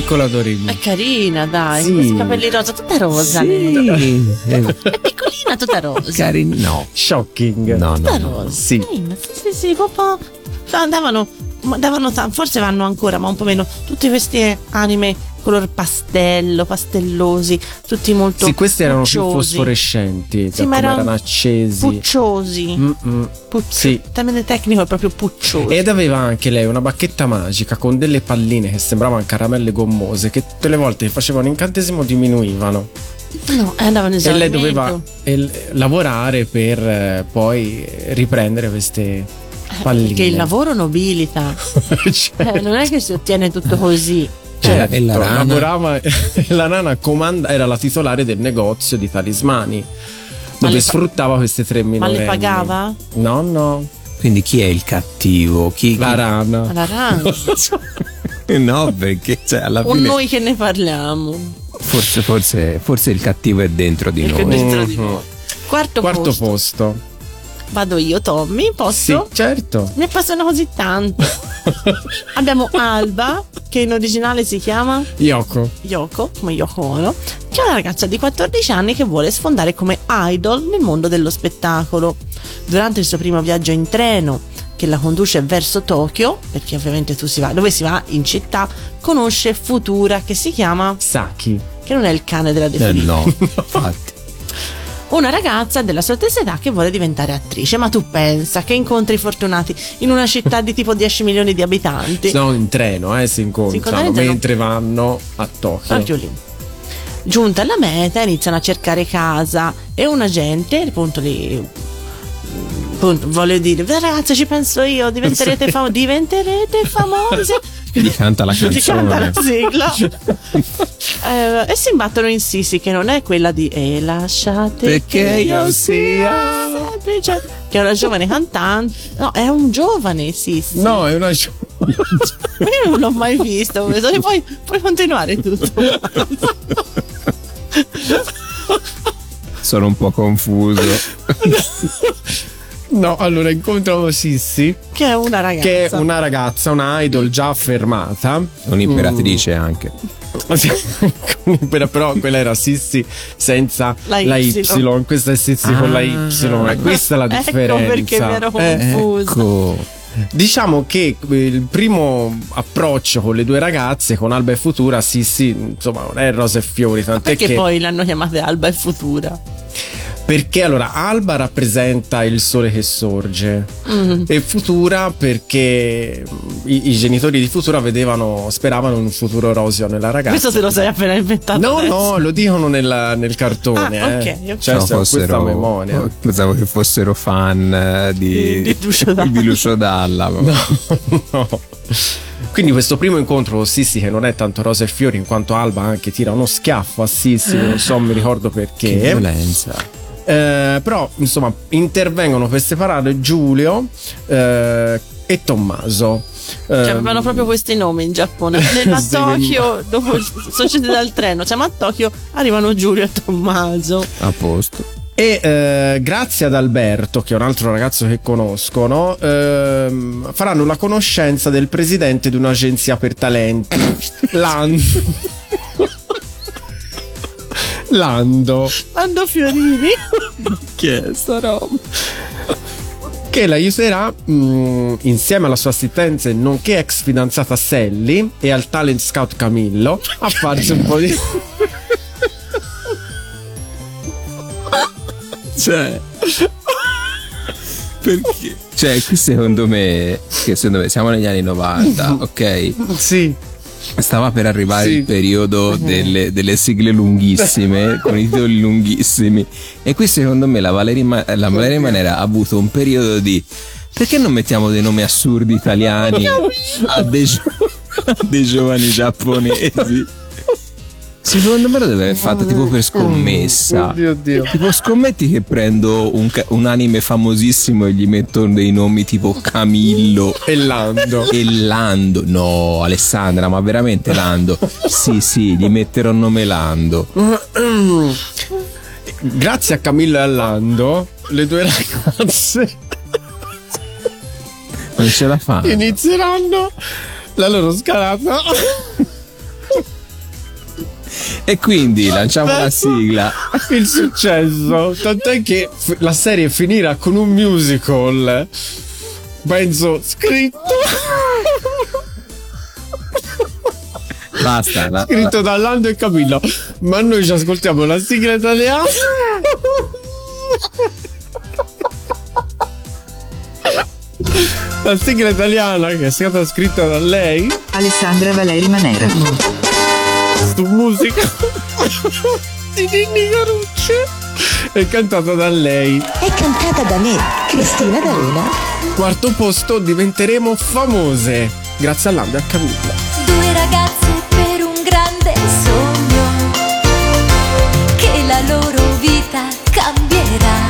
piccola Doremi. È carina, dai, Sì. con questi capelli rosa, tutta rosa. Sì, eh, È piccolina, tutta rosa. carin- no, Shocking. no, Tutta no. rosa. Sì. Carina, Sì, sì, sì, proprio. Andavano, ma davano forse vanno ancora, ma un po' meno. Tutte queste anime color pastello, pastellosi, tutti molto. Sì, questi erano più pucciosi. fosforescenti, Sì, ma erano erano accesi. Pucciosi. Mm-mm. Pucci- Sì. Il termine tecnico è proprio pucciosi. Ed aveva anche lei una bacchetta magica con delle palline che sembravano caramelle gommose che tutte le volte che facevano incantesimo diminuivano. No, eh, andavano in E lei doveva el- lavorare per eh, poi riprendere queste palline. Perché il lavoro nobilita. Cioè, Eh, non è che si ottiene tutto così. Certo, e la rana? lavorava la nana comanda- era la titolare del negozio di talismani dove sfruttava queste tre Ma minorenni. le pagava? No, no, Quindi chi è il cattivo? Chi, la chi- rana. Alla rana. No, perché cioè, alla O fine noi che ne parliamo. forse, forse, forse il cattivo è dentro di noi. dentro di Mhm. noi. Quarto, Quarto posto. posto. Vado io, Tommy. Sì, Posso? certo. Mi appassiona così tanto. Abbiamo Alba, che in originale si chiama Yoko. Yoko, come Yoko Ono, che è una ragazza di 14 anni che vuole sfondare come idol nel mondo dello spettacolo. Durante il suo primo viaggio in treno, che la conduce verso Tokyo, perché ovviamente tu si va, dove si va? In città, conosce Futura, che si chiama, Saki. che non è il cane della De Eh, no, infatti. Una ragazza della sua stessa età che vuole diventare attrice. Ma tu pensa che incontri fortunati in una città di tipo 10 milioni di abitanti? No, in treno, eh, si incontrano incontrano in treno. mentre vanno a Tokyo. Proprio lì. Giunta alla meta iniziano a cercare casa e un agente, appunto lì, appunto, voglio dire, "Beh, ragazze ci penso io, diventerete, famo- diventerete famose. Gli canta la Ti canta la canzone. sigla. Eh, e si imbattono in Sisi che non è quella di E lasciate Perché che io sia semplice che è una giovane cantante no è un giovane Sisi No, è una io non l'ho mai visto poi puoi continuare tutto Sono un po' confuso. No, allora incontrano Sissi, che è una ragazza che è una ragazza, una idol già affermata. Un'imperatrice anche. però, però quella era Sissi senza La la Y. Y, questa è Sissi con la Y. E questa è la differenza. ecco perché mi ero Eh, confusa Ecco. Diciamo che il primo approccio con le due ragazze, con Alba e Futura, Sissi, insomma, non è rose e fiori, tant'è perché che poi l'hanno chiamata Alba e Futura Perché allora Alba rappresenta il sole che sorge Mm. e Futura perché i, i genitori di Futura vedevano, speravano in un futuro roseo nella ragazza. questo se lo sei appena inventato No, adesso. no, lo dicono nella- nel cartone. Ah, eh. ok, ok. Cioè, No, fossero- memoria. Pensavo che fossero fan eh, di, Di- di Lucio Dalla. di Lucio Dalla. No. Quindi questo primo incontro con Sissi che non è tanto rose e fiori in quanto Alba anche tira uno schiaffo a Sissi, non so, mi ricordo Che perché. violenza. Eh, però insomma intervengono per separare Giulio eh, e Tommaso. Cioè, Eh, avevano proprio questi nomi in Giappone. A Tokyo, dopo scesi dal treno, siamo a Tokyo, arrivano Giulio e Tommaso. A posto. E eh, grazie ad Alberto, che è un altro ragazzo che conoscono, ehm, faranno la conoscenza del presidente di un'agenzia per talenti, Lando. Lando, Lando Fiorini. Che è sta roba? che l'aiuterà mh, insieme alla sua assistenza, nonché ex fidanzata Sally e al talent scout Camillo, a farsi un po' di. Cioè. Perché? Cioè, qui secondo me, che secondo me siamo negli anni 90, ok? sì. Stava per arrivare Sì. il periodo delle, delle sigle lunghissime, con i titoli lunghissimi. E qui secondo me la Valeria, Ma- la Valeria Manera ha avuto un periodo di... Perché non mettiamo dei nomi assurdi italiani a dei, gio- a dei giovani giapponesi? Secondo me lo deve aver fatto tipo per scommessa. Oddio, Dio. Tipo scommetti che prendo un, un anime famosissimo e gli metto dei nomi tipo Camillo E Lando. e Lando. No, Alessandra, ma veramente Lando? Sì, sì, gli metterò il nome Lando. Grazie a Camillo e a Lando, le due ragazze Non ce la fa. inizieranno la loro scalata E quindi lanciamo la sigla. Il successo, tant'è che f- la serie finirà con un musical. Penso scritto. Basta. la- scritto da Lando e Camillo. Ma noi ci ascoltiamo la sigla italiana. La sigla italiana che è stata scritta da lei Alessandra Valeri Manera. Su musica di Ninni Carucci e cantata da lei. È cantata da me, Cristina D'Arena. Quarto posto diventeremo famose grazie a Lando e a Camilla. Due ragazze per un grande sogno che la loro vita cambierà.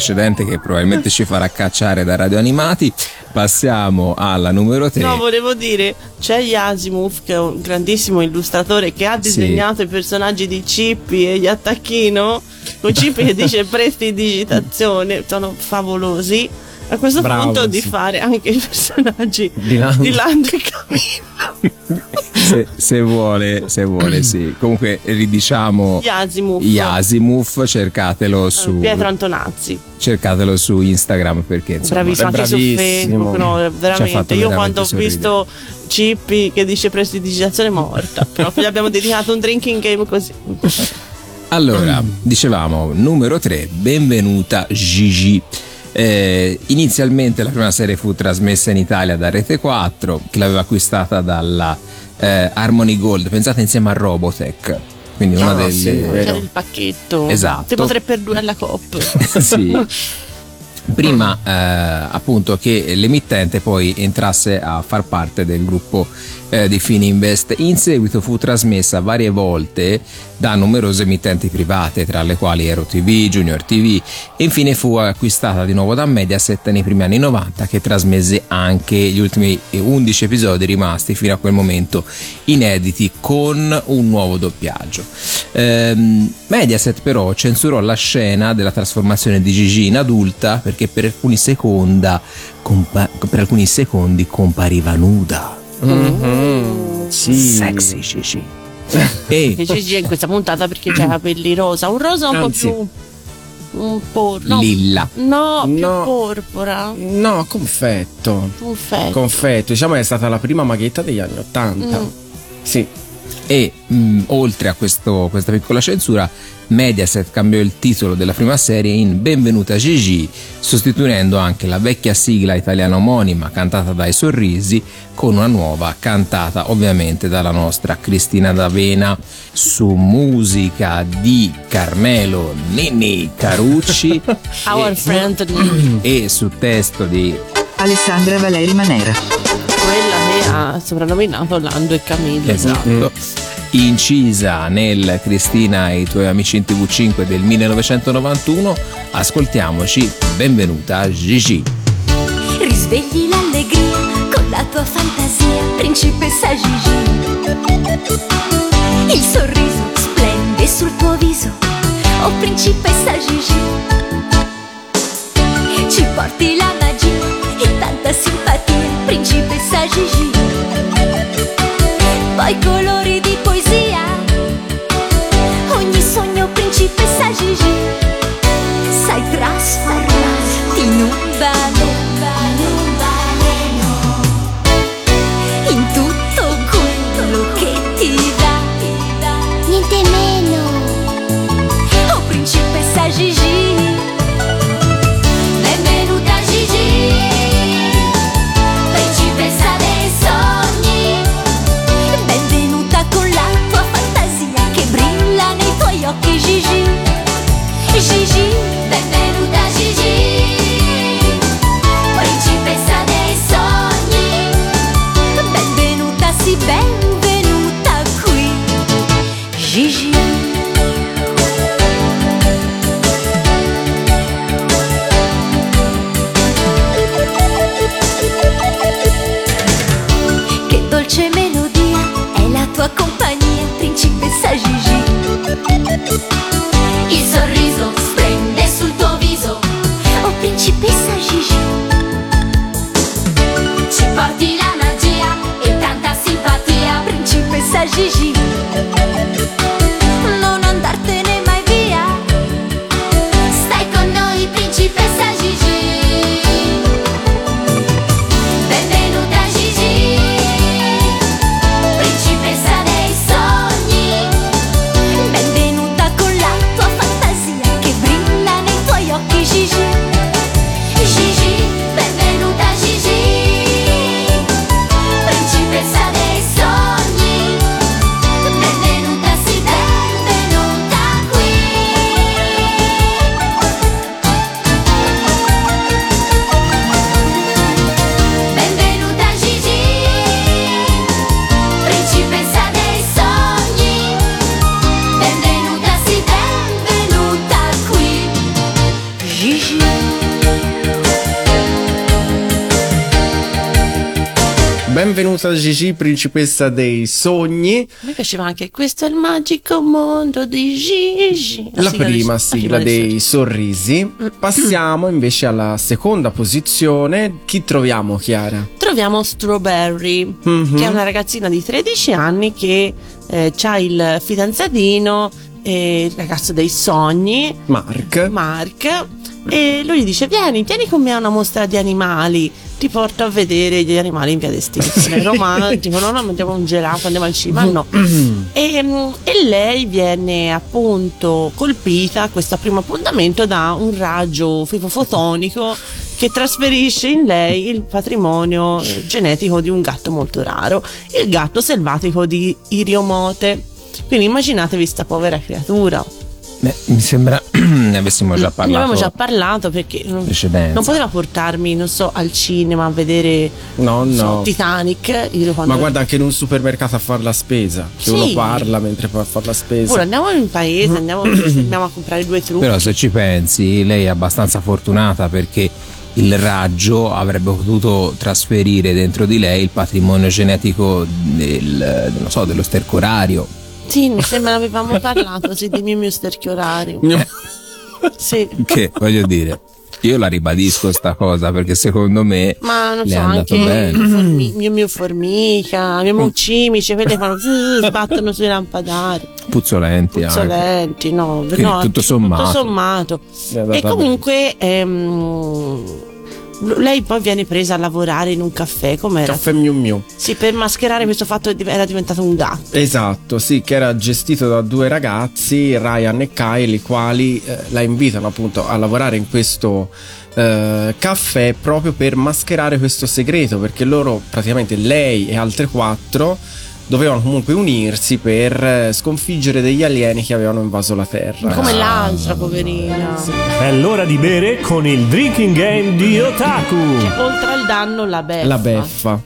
Precedente che probabilmente ci farà cacciare da radio animati, passiamo alla numero 3. No, volevo dire, c'è Yasimov che è un grandissimo illustratore che ha disegnato i personaggi di Cippi e gli attacchino. Con Cippi che dice prestidigitazione, sono favolosi. A questo Bravo, punto di sì. fare anche i personaggi Di Lando. di Lando e Camillo. Se, se vuole, se vuole, sì. Comunque ridiciamo Yasimov. Yasimov, cercatelo su, Pietro Antonazzi. cercatelo su Instagram perché insomma, Bravissimo anche su bravissimo. Facebook, no, veramente. Io veramente quando ho sorridere. visto Cippi che dice prestidigitazione morta, però gli abbiamo dedicato un drinking game così. Allora, dicevamo, numero 3, benvenuta Gigi. Eh, inizialmente la prima serie fu trasmessa in Italia da Rete 4, che l'aveva acquistata dalla eh, Harmony Gold, pensate insieme a Robotech. Quindi una Ah, delle... sì. C'era il pacchetto. Esatto. Tipo 3 per 2 alla COP. sì. Prima eh, appunto che l'emittente poi entrasse a far parte del gruppo eh, di Fininvest. In seguito fu trasmessa varie volte da numerose emittenti private, tra le quali Aero TV, Junior TV, e infine fu acquistata di nuovo da Mediaset nei primi anni 90 che trasmise anche gli ultimi 11 episodi rimasti fino a quel momento inediti con un nuovo doppiaggio. Ehm, Mediaset però censurò la scena della trasformazione di Gigi in adulta perché per alcuni, seconda, compa- per alcuni secondi compariva nuda. Sì. Sexy Gigi. e Che Gigi è in questa puntata perché c'ha i capelli rosa. Un rosa un Anzi. po' più. un por- no, Lilla. No, più No. porpora. No, confetto. Confetto. Confetto, diciamo che è stata la prima maghetta degli anni Ottanta. Mm. Sì. E mh, oltre a questo- questa piccola censura, Mediaset cambiò il titolo della prima serie in Benvenuta Gigi, sostituendo anche la vecchia sigla italiana omonima cantata dai Sorrisi con una nuova cantata ovviamente dalla nostra Cristina D'Avena su musica di Carmelo Ninni Carucci Our e, friend Nini, e su testo di Alessandra Valeri Manera. Ha soprannominato Lando e Camillo. Esatto. Incisa nel Cristina e i tuoi amici in TV5 del 1991, ascoltiamoci Benvenuta Gigi. Risvegli l'allegria con la tua fantasia, principessa Gigi. Il sorriso splende sul tuo viso, oh principessa Gigi. Ci porti la magia e tanta simpatia, principessa Gigi. Poi colori di poesia, ogni sogno, principessa Gigi. Benvenuta Gigi, principessa dei sogni. Me piaceva anche questo è il magico mondo di Gigi. La sigla prima sigla dei sorrisi. Passiamo invece alla seconda posizione. Chi troviamo, Chiara? Troviamo Strawberry, Mhm. che è una ragazzina di 13 anni che eh, ha il fidanzatino, eh, il ragazzo dei sogni, Mark. Mark, e lui gli dice: Vieni, vieni con me a una mostra di animali. Ti porto a vedere gli animali in via d'estinzione. Romantico, no, no, andiamo a un gelato, andiamo al cinema. No. E, mm, e lei viene appunto colpita a questo primo appuntamento da un raggio fotonico che trasferisce in lei il patrimonio eh, genetico di un gatto molto raro, il gatto selvatico di Iriomote. Quindi immaginatevi sta povera creatura. Beh, mi sembra ne avessimo già Ne parlato. avevamo già parlato perché non, non poteva portarmi, non so, al cinema a vedere No, non so, no. Titanic. Ma guarda anche in un supermercato a fare la spesa. Che Sì. uno parla mentre va a fare la spesa. Oppure andiamo in paese, andiamo, andiamo a comprare due trucchi. Però se ci pensi, lei è abbastanza fortunata perché il raggio avrebbe potuto trasferire dentro di lei il patrimonio genetico del, non so, dello stercorario. Sì, mi sembra avevamo parlato sì, di Miu Miu Sterchiorario. Sì. Che voglio dire, Io la ribadisco sta cosa perché secondo me Ma non so, è andato anche bene. formi- mio mio formica, mio mio cimice, quelle fanno zzz, sbattono sui lampadari. Puzzolenti anche. Puzzolenti, no, Quindi no, tutto sommato. tutto sommato. E comunque ehm, lei poi viene presa a lavorare in un caffè, com'era? Caffè Miu Miu. Sì, per mascherare questo fatto era diventato un gatto. Esatto, sì, che era gestito da due ragazzi, Ryan e Kyle, i quali eh, la invitano appunto a lavorare in questo eh, caffè proprio per mascherare questo segreto, perché loro praticamente lei e altre quattro dovevano comunque unirsi per eh, sconfiggere degli alieni che avevano invaso la Terra. Come l'altra, poverina. È l'ora di bere con il drinking game di Otaku. Oltre al danno, la beffa. La beffa.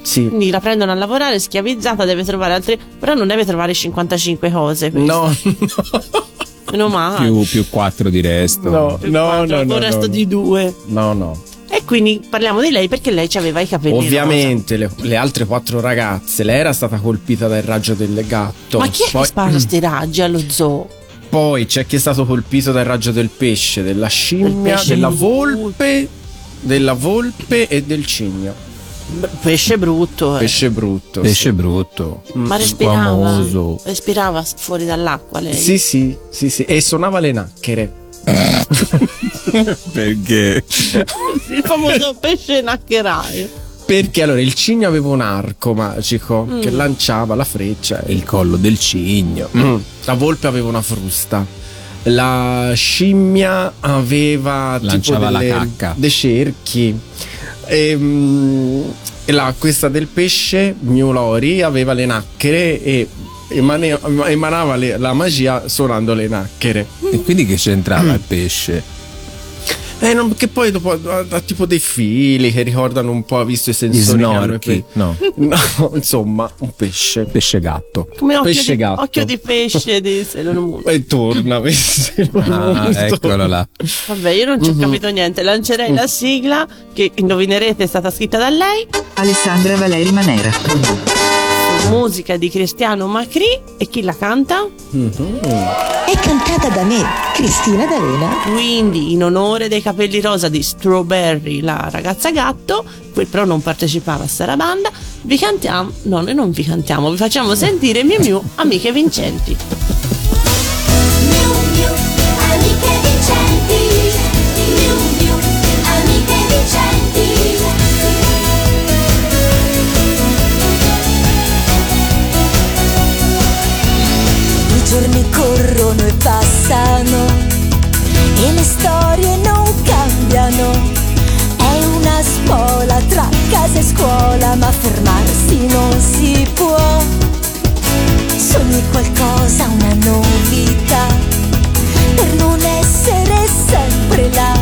Sì. Quindi la prendono a lavorare, schiavizzata, deve trovare altre. Però non deve trovare 55 cose. questa. No, Meno male. Più, più 4 di resto. no, no, quattro, no, no, un resto no, di due. no, no. E quindi parliamo di lei perché lei aveva i capelli Ovviamente le, le altre quattro ragazze, lei era stata colpita dal raggio del gatto. Ma chi è Poi- che spara sti raggi allo zoo? Poi c'è chi è stato colpito dal raggio del pesce, della scimmia, pesce della volpe, della volpe e del cigno. Pesce brutto. eh. Pesce brutto. Pesce brutto. Ma respirava. Famoso. Respirava fuori dall'acqua lei. Sì, sì, sì, sì. E suonava le nacchere. Perché? Il famoso pesce naccaraio. Perché allora il cigno aveva un arco magico Mm. che lanciava la freccia. e- Il collo del cigno. Mm. La volpe aveva una frusta. La scimmia aveva Lanciava tipo la delle- cacca. dei cerchi. Ehm, E, la, questa del pesce, Miulori, aveva le nacchere e emane- emanava le- la magia suonando le nacchere. E quindi che c'entrava il pesce? Eh, non- che poi dopo ha, ha tipo dei fili che ricordano un po', visto i sensori che hanno i snorchi? No, No, insomma, un pesce. pesce gatto. Come occhio, Pesce di, gatto. occhio di pesce di Sailor Moon. E torna, vedi? Ah, eccolo là. Vabbè, io non ci ho capito niente. Lancerei la sigla che indovinerete è stata scritta da lei. Alessandra Valeri Manera. su musica di Cristiano Macri. E chi la canta? È cantata da me, Cristina D'Arena. Quindi, in onore dei capelli rosa di Strawberry, la ragazza gatto, quel però non partecipava a Sarabanda, vi cantiamo. No, noi non vi cantiamo, vi facciamo sentire Miu Miu, amiche vincenti. Miu Miu, amiche vincenti. Giorni corrono e passano e le storie non cambiano. È una spola tra casa e scuola, ma fermarsi non si può. Sogni qualcosa, una novità, per non essere sempre là.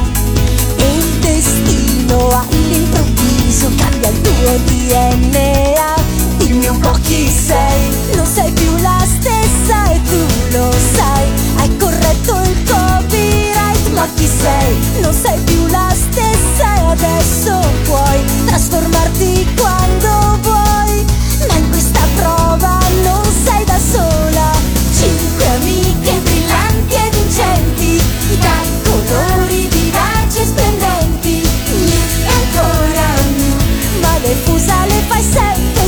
E il destino all'improvviso cambia il tuo DNA. Dimmi un po' chi sei, non sei più stessa e tu lo sai. Hai corretto il copyright, ma chi sei? Non sei più la stessa e adesso puoi trasformarti quando vuoi. Ma in questa prova non sei da sola. Cinque amiche brillanti e vincenti, da colori vivaci e splendenti. E ancora ma le fusa le fai sempre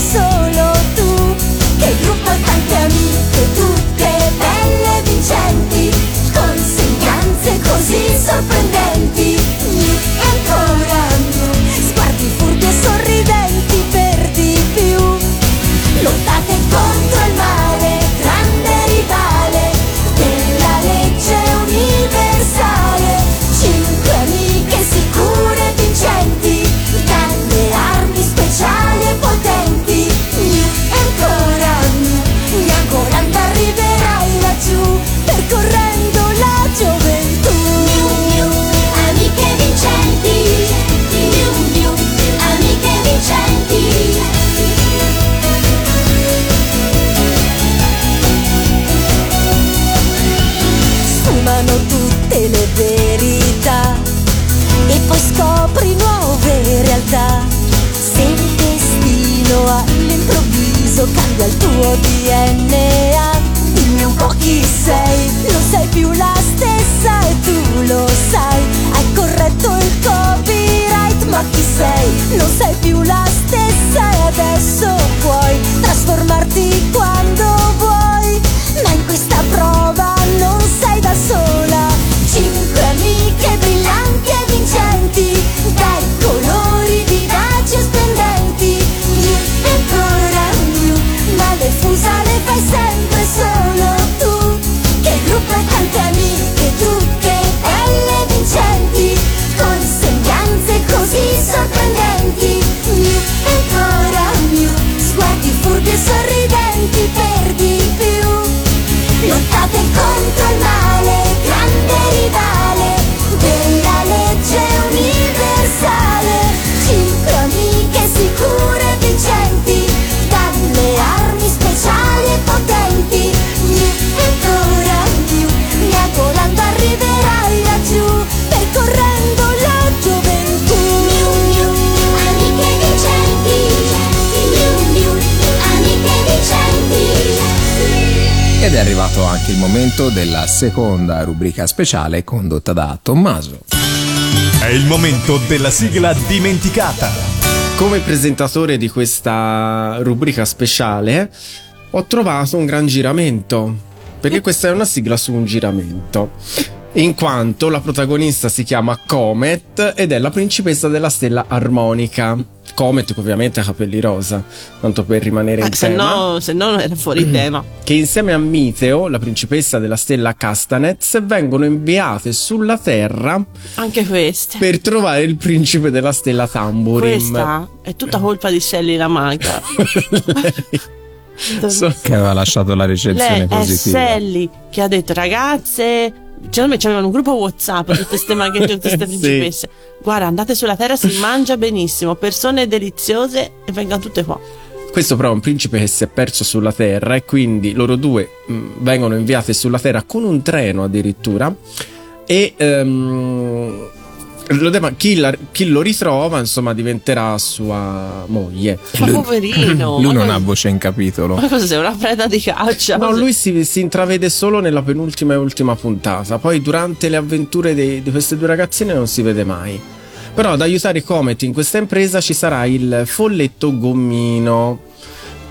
rubrica speciale condotta da Tommaso. È il momento della sigla dimenticata. Come presentatore di questa rubrica speciale ho trovato un gran giramento, perché questa è una sigla su un giramento. In quanto la protagonista si chiama Comet ed è la principessa della stella armonica. Comet ovviamente ha capelli rosa, tanto per rimanere in Eh, se, tema. no, se no era fuori tema. che insieme a Miteo, la principessa della stella Castanets, vengono inviate sulla Terra Anche queste. per trovare il principe della stella Tamburim. Questa è tutta colpa di Sally la maga. So- Che aveva lasciato la recensione Lei è positiva. Sally che ha detto ragazze secondo me c'avevano un gruppo whatsapp tutte queste maghe tutte queste Sì. principesse guarda andate sulla terra si mangia benissimo persone deliziose e vengano tutte qua Questo però è un principe che si è perso sulla Terra e quindi loro due mh, vengono inviate sulla Terra con un treno addirittura e ehm, lo deve- chi, la- chi lo ritrova insomma diventerà sua moglie. ma poverino Lui ma non cosa- ha voce in capitolo. ma cosa sei una preda di caccia No, lui si, si intravede solo nella penultima e ultima puntata, poi durante le avventure dei- di queste due ragazzine non si vede mai. Però ad aiutare Comet in questa impresa ci sarà il folletto gommino,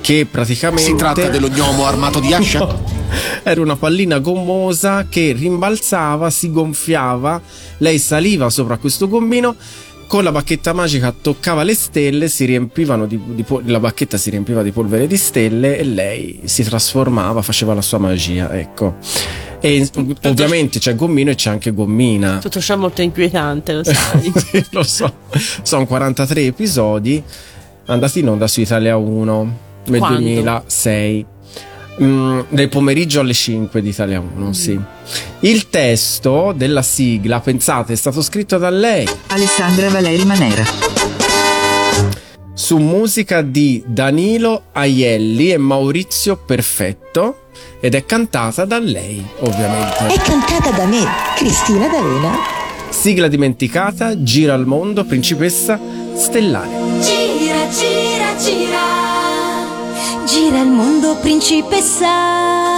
che praticamente... Si tratta dello gnomo armato di ascia? Era una pallina gommosa che rimbalzava, si gonfiava, lei saliva sopra questo gommino, con la bacchetta magica toccava le stelle, si riempivano di, di la bacchetta si riempiva di polvere di stelle e lei si trasformava, faceva la sua magia, ecco. E ovviamente c'è gommino e c'è anche gommina. tutto ciò è molto inquietante lo sai Sì, lo so. Sono 43 episodi andati in onda su Italia 1 nel Quando? 2006. Mm, nel pomeriggio alle 5 di Italia 1, sì. Il testo della sigla, pensate, è stato scritto da lei Alessandra Valeri Manera. su musica di Danilo Aielli e Maurizio Perfetto ed è cantata da lei, ovviamente. È cantata da me, Cristina D'Avena. Sigla dimenticata, gira al mondo, principessa stellare. Gira, gira, gira. Gira il mondo, principessa.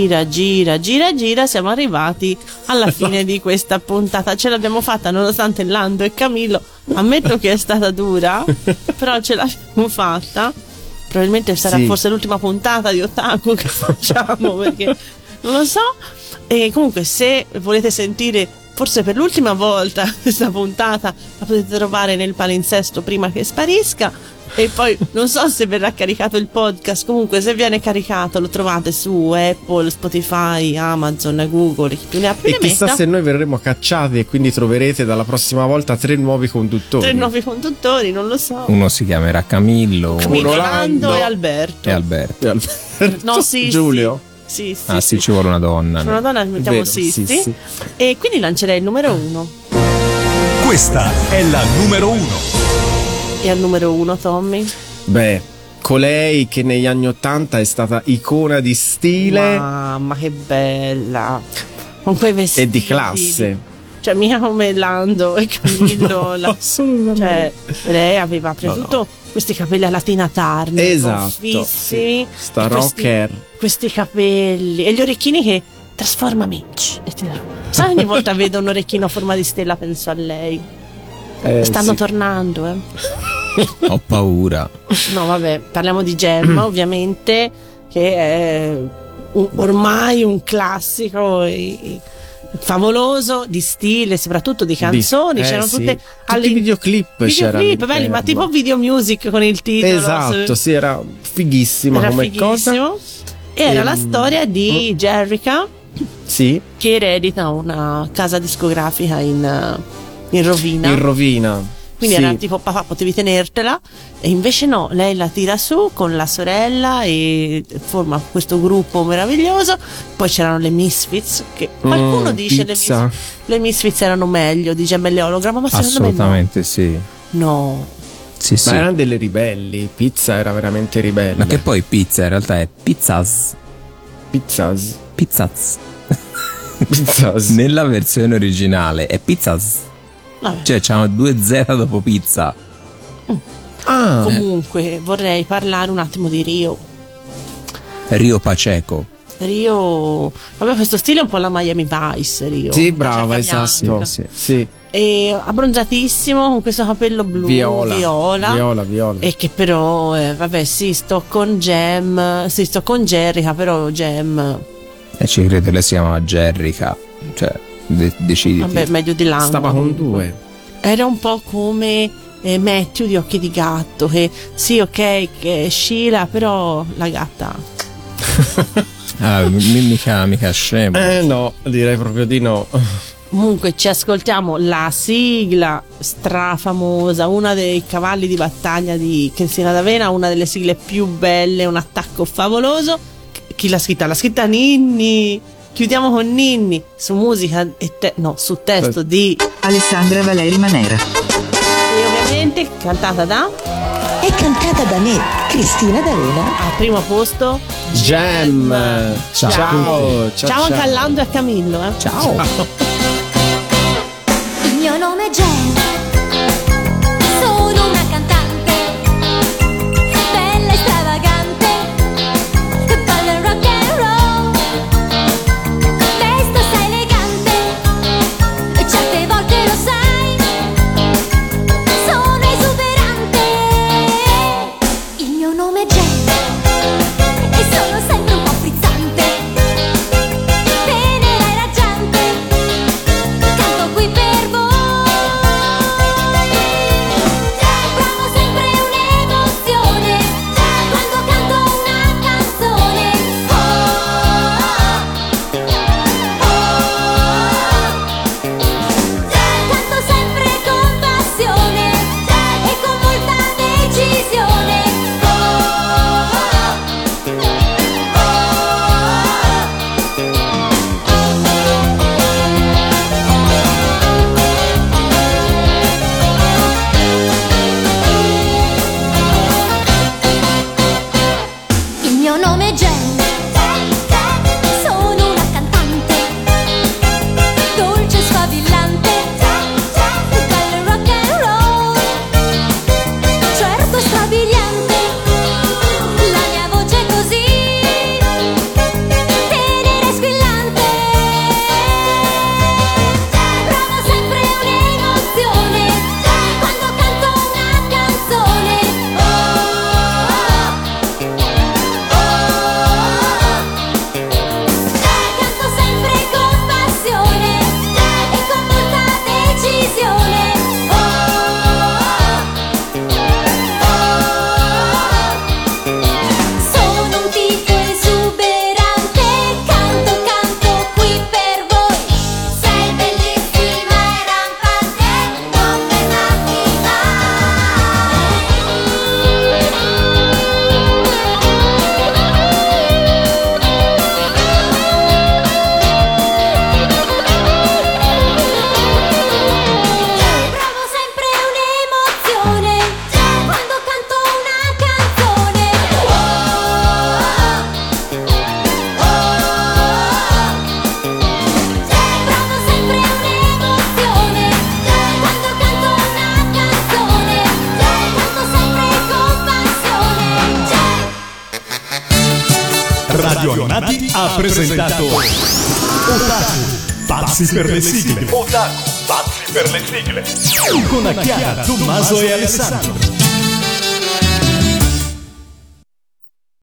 Gira, gira, gira, gira, siamo arrivati alla fine di questa puntata. Ce l'abbiamo fatta nonostante Lando e Camillo. Ammetto che è stata dura, però ce l'abbiamo fatta. Probabilmente sarà Sì. forse l'ultima puntata di Otaku che facciamo perché non lo so. E comunque, se volete sentire forse per l'ultima volta questa puntata, la potete trovare nel palinsesto prima che sparisca. E poi non so se verrà caricato il podcast. Comunque, se viene caricato, lo trovate su Apple, Spotify, Amazon, Google. Chi più ne ha più E ne chissà metta. se noi verremo cacciati e quindi troverete dalla prossima volta tre nuovi conduttori. Tre nuovi conduttori, non lo so. Uno si chiamerà Camillo Camillo, Lando e Alberto. e Alberto. E Alberto. No, sì, Giulio. Sì, sì, Ah, sì, ci vuole una donna. Una donna mettiamo Vero, Sisti. sì, sì. E quindi lancerei il numero uno. Questa è la numero uno. E al numero uno, Tommy. Beh, colei che negli anni Ottanta è stata icona di stile Mamma, che bella. Con quei vestiti. e di classe. Cioè, mica come Lando e Camillo. la- cioè, lei aveva preso No, no. questi capelli alla Tina Turner. Esatto, sì. Sta e questi- rocker. Questi capelli e gli orecchini che trasformami. E ti- Sai, ogni volta vedo un orecchino a forma di stella, penso a lei. Eh, Stanno sì. tornando, eh. Ho paura. No, vabbè, parliamo di Gemma, ovviamente, che è un- ormai un classico e- e favoloso di stile, soprattutto di canzoni. Di- eh, c'erano sì. tutte Tutti i videoclip c'erano videoclip belli, ma tipo video music con il titolo. Esatto, su- sì, era fighissima era come cosa. fighissimo. Era la Ehm, storia di Jerrica Sì, che eredita una casa discografica in, in rovina. in rovina. Quindi Sì. era tipo papà potevi tenertela e invece no, lei la tira su con la sorella e forma questo gruppo meraviglioso. Poi c'erano le Misfits che qualcuno Mm, dice le. Mis- le Misfits erano meglio di Gemelli Hologram, ma secondo me Assolutamente sì. no. Sì, sì. Ma erano delle ribelli. Pizza era veramente ribelle. Ma che poi pizza in realtà è pizzas. Pizzas. Pizzaz. Pizzas. Nella versione originale è pizzas. Vabbè. Cioè c'hanno due Z dopo pizza. Ah, Comunque vorrei parlare un attimo di Rio. Rio Paceco. Rio aveva questo stile un po' alla Miami Vice Rio. sì, La brava, giacca esatto. Sì, sì. E abbronzatissimo con questo capello blu Viola. viola. Viola, viola. E che però, eh, vabbè, sì, sto con Gem, sì, sto con Jerrica, però Gem, E ci credo lei si chiama Jerrica. Cioè, de- deciditi. vabbè, meglio di Lando. Stava con due. Era un po' come eh, Matthew di Occhi di Gatto, che sì, ok, che Sheila, però la gatta. Ah, mi- mica, mica scemo. Eh no, direi proprio di no. Comunque ci ascoltiamo la sigla strafamosa, una dei cavalli di battaglia di Cristina D'Avena, una delle sigle più belle, un attacco favoloso. Chi l'ha scritta? L'ha scritta Ninni. Chiudiamo con Ninni su musica e te- no, su testo di Alessandra Valeri Manera. e ovviamente cantata da È cantata da me, Cristina D'Avena. al primo posto Gem. Ciao. Ciao. Ciao. Ciao anche a Lando e a Camillo, eh. Ciao. Il mio nome è Jen, pazzi per